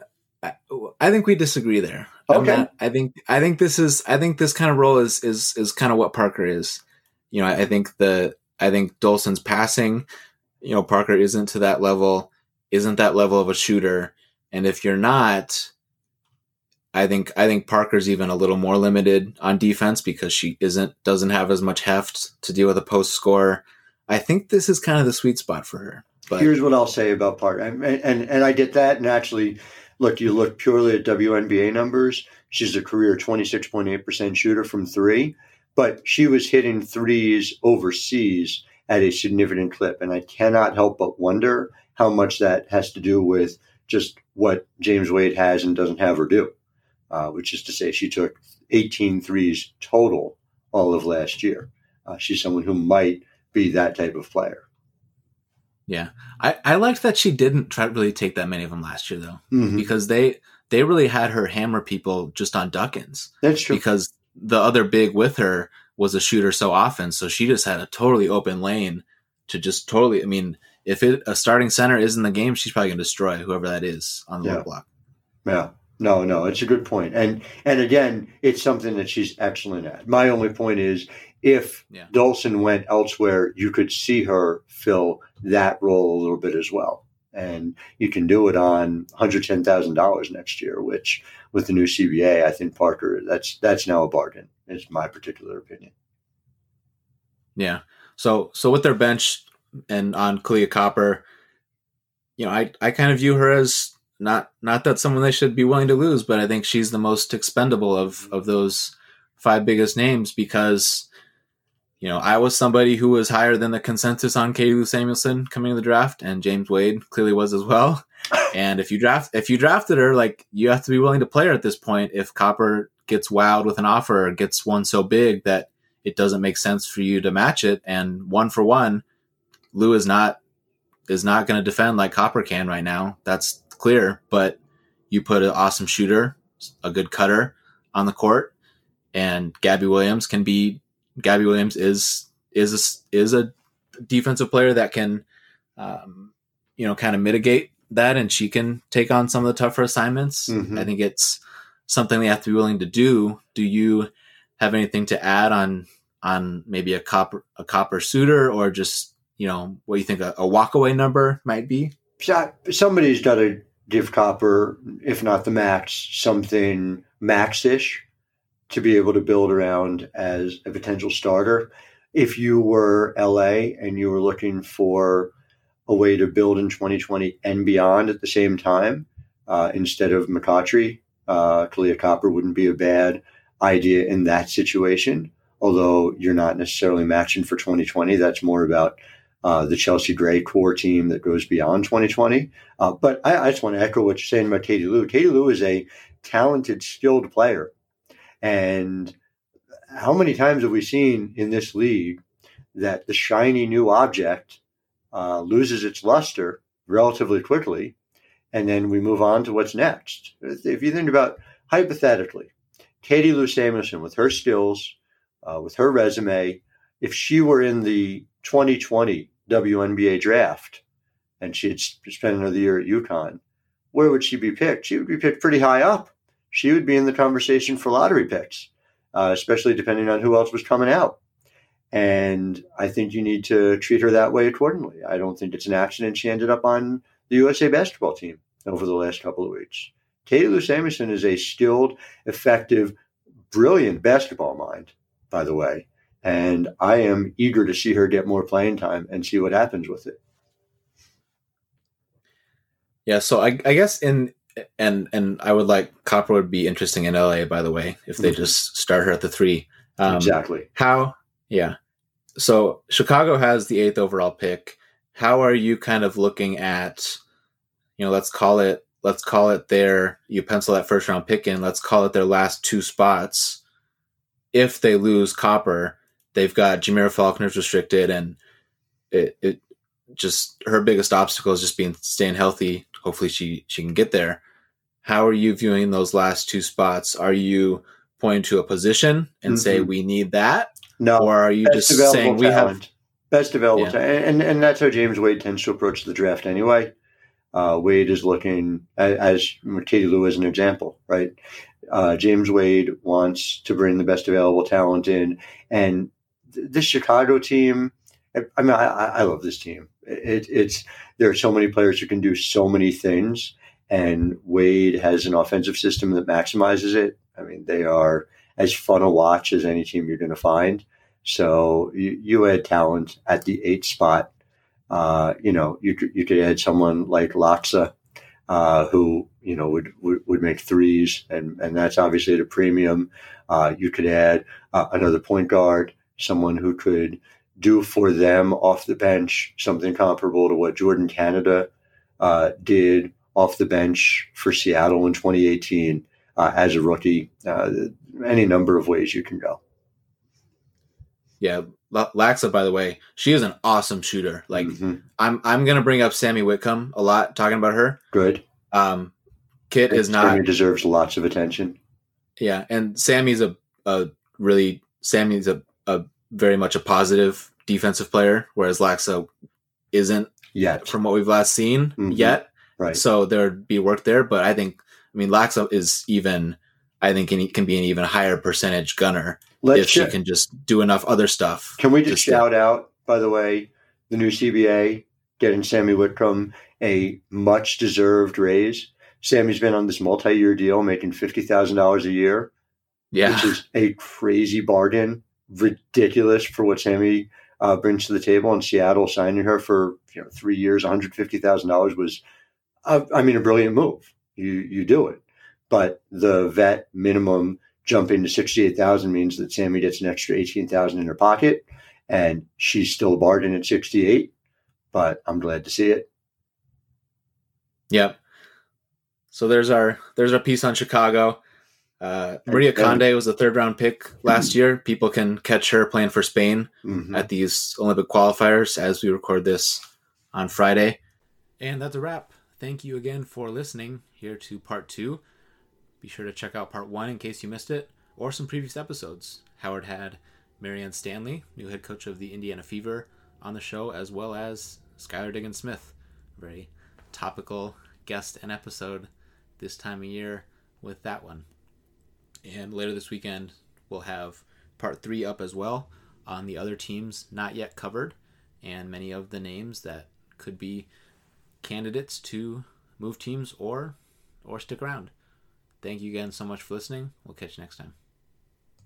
I, I think we disagree there.
Okay.
Not, I think I think this is I think this kind of role is is is kind of what Parker is. You know, I think the I think Dolson's passing, you know, Parker isn't to that level, isn't that level of a shooter. And if you're not, I think I think Parker's even a little more limited on defense because she isn't doesn't have as much heft to deal with a post score. I think this is kind of the sweet spot for her.
But here's what I'll say about Parker, and and, and I get that, and actually look, you look purely at WNBA numbers, she's a career 26.8% shooter from three, but she was hitting threes overseas at a significant clip. And I cannot help but wonder how much that has to do with just what James Wade has and doesn't have her do, uh, which is to say, she took 18 threes total all of last year. Uh, she's someone who might be that type of player.
Yeah, I I liked that she didn't try to really take that many of them last year though,
mm-hmm.
because they they really had her hammer people just on duckins.
That's true.
Because the other big with her was a shooter so often, so she just had a totally open lane to just totally. I mean, if it a starting center is in the game, she's probably gonna destroy whoever that is on the yeah. block.
Yeah. No, no, it's a good point. And and again, it's something that she's excellent at. My only point is if yeah. Dolson went elsewhere, you could see her fill that role a little bit as well. And you can do it on $110,000 next year, which with the new CBA, I think Parker, that's, that's now a bargain, is my particular opinion.
Yeah. So, so with their bench and on Kahleah Copper, you know, I, I kind of view her as not, not that someone they should be willing to lose, but I think she's the most expendable of, mm-hmm. of those five biggest names because you know, I was somebody who was higher than the consensus on Katie Lou Samuelson coming to the draft, and James Wade clearly was as well. And if you draft if you drafted her, like you have to be willing to play her at this point. If Copper gets wowed with an offer or gets one so big that it doesn't make sense for you to match it, and one for one, Lou is not is not going to defend like Copper can right now. That's clear. But you put an awesome shooter, a good cutter on the court, and Gabby Williams can be Gabby Williams is is a, is a defensive player that can, um, you know, kind of mitigate that, and she can take on some of the tougher assignments. Mm-hmm. I think it's something they have to be willing to do. Do you have anything to add on on maybe a copper a copper suitor or just you know what you think a, a walkaway number might be?
Somebody's got to give copper, if not the max, something Max-ish to be able to build around as a potential starter. If you were LA and you were looking for a way to build in 2020 and beyond at the same time, uh, instead of McCoughtry, uh, Kahleah Copper wouldn't be a bad idea in that situation. Although you're not necessarily matching for 2020, that's more about uh, the Chelsea Gray core team that goes beyond 2020. Uh, but I, I, just want to echo what you're saying about Katie Lou. Katie Lou is a talented, skilled player. And how many times have we seen in this league that the shiny new object uh, loses its luster relatively quickly, and then we move on to what's next? If you think about hypothetically, Katie Lou Samuelson, with her skills, uh, with her resume, if she were in the 2020 WNBA draft and she had spent another year at UConn, where would she be picked? She would be picked pretty high up. She would be in the conversation for lottery picks, uh, especially depending on who else was coming out. And I think you need to treat her that way accordingly. I don't think it's an accident she ended up on the USA basketball team over the last couple of weeks. Katie Lou Samuelson is a skilled, effective, brilliant basketball mind, by the way. And I am eager to see her get more playing time and see what happens with it.
Yeah, so I, I guess in and and I would like Copper would be interesting in LA, by the way, if they mm-hmm. just start her at the three.
Um, exactly.
How? Yeah. So Chicago has the eighth overall pick. How are you kind of looking at, you know, let's call it, let's call it their, you pencil that first round pick in, let's call it their last two spots. If they lose Copper, they've got Jamierra Faulkner's restricted and it, it just, her biggest obstacle is just being, staying healthy. Hopefully she, she can get there. How are you viewing those last two spots? Are you pointing to a position and mm-hmm. say, we need that?
No,
or are you just saying we have
best available yeah. talent? And, and that's how James Wade tends to approach the draft anyway. Uh, Wade is looking as, as Katie Lou as an example, right? Uh, James Wade wants to bring the best available talent in, and this Chicago team. I mean, I, I love this team. It, it's there are so many players who can do so many things, and Wade has an offensive system that maximizes it. I mean, they are as fun a watch as any team you're going to find. So you, you add talent at the eight spot. Uh, you know, you could, you could add someone like Laksa, uh, who, you know, would, would, would, make threes and, and that's obviously at a premium. Uh, you could add uh, another point guard, someone who could do for them off the bench something comparable to what Jordan Canada uh, did off the bench for Seattle in 2018 uh, as a rookie. Uh, any number of ways you can go.
Yeah, Laksa, by the way, she is an awesome shooter. Like mm-hmm. I'm, I'm gonna bring up Sammy Whitcomb a lot, talking about her.
Good.
Um, Kit is not.
Sammy deserves lots of attention.
Yeah, and Sammy's a, a really Sammy's a, a very much a positive defensive player, whereas Laksa isn't
yet
from what we've last seen mm-hmm. yet.
Right.
So there'd be work there, but I think I mean Laksa is even I think can, can be an even higher percentage gunner Let's if she can just do enough other stuff.
Can we just, shout to, out, by the way, the new CBA getting Sammy Whitcomb a much deserved raise? Sammy's been on this multi year deal, making fifty thousand dollars a year.
Yeah,
which is a crazy bargain, ridiculous for what Sammy uh, brings to the table. And Seattle signing her for you know three years, one hundred fifty thousand dollars was, I mean, a brilliant move. You you do it but the vet minimum jumping to 68,000 means that Sammy gets an extra 18,000 in her pocket and she's still barred at 68, but I'm glad to see it.
Yep. So there's our there's our piece on Chicago. Uh, Maria Conde was a third round pick last year. People can catch her playing for Spain mm-hmm. at these Olympic qualifiers as we record this on Friday. And that's a wrap. Thank you again for listening here to part two. Be sure to check out part one in case you missed it, or some previous episodes. Howard had Marianne Stanley, new head coach of the Indiana Fever, on the show, as well as Skylar Diggins Smith, a very topical guest and episode this time of year with that one. And later this weekend, we'll have part three up as well on the other teams not yet covered and many of the names that could be candidates to move teams or or stick around. Thank you again so much for listening. We'll catch you next time.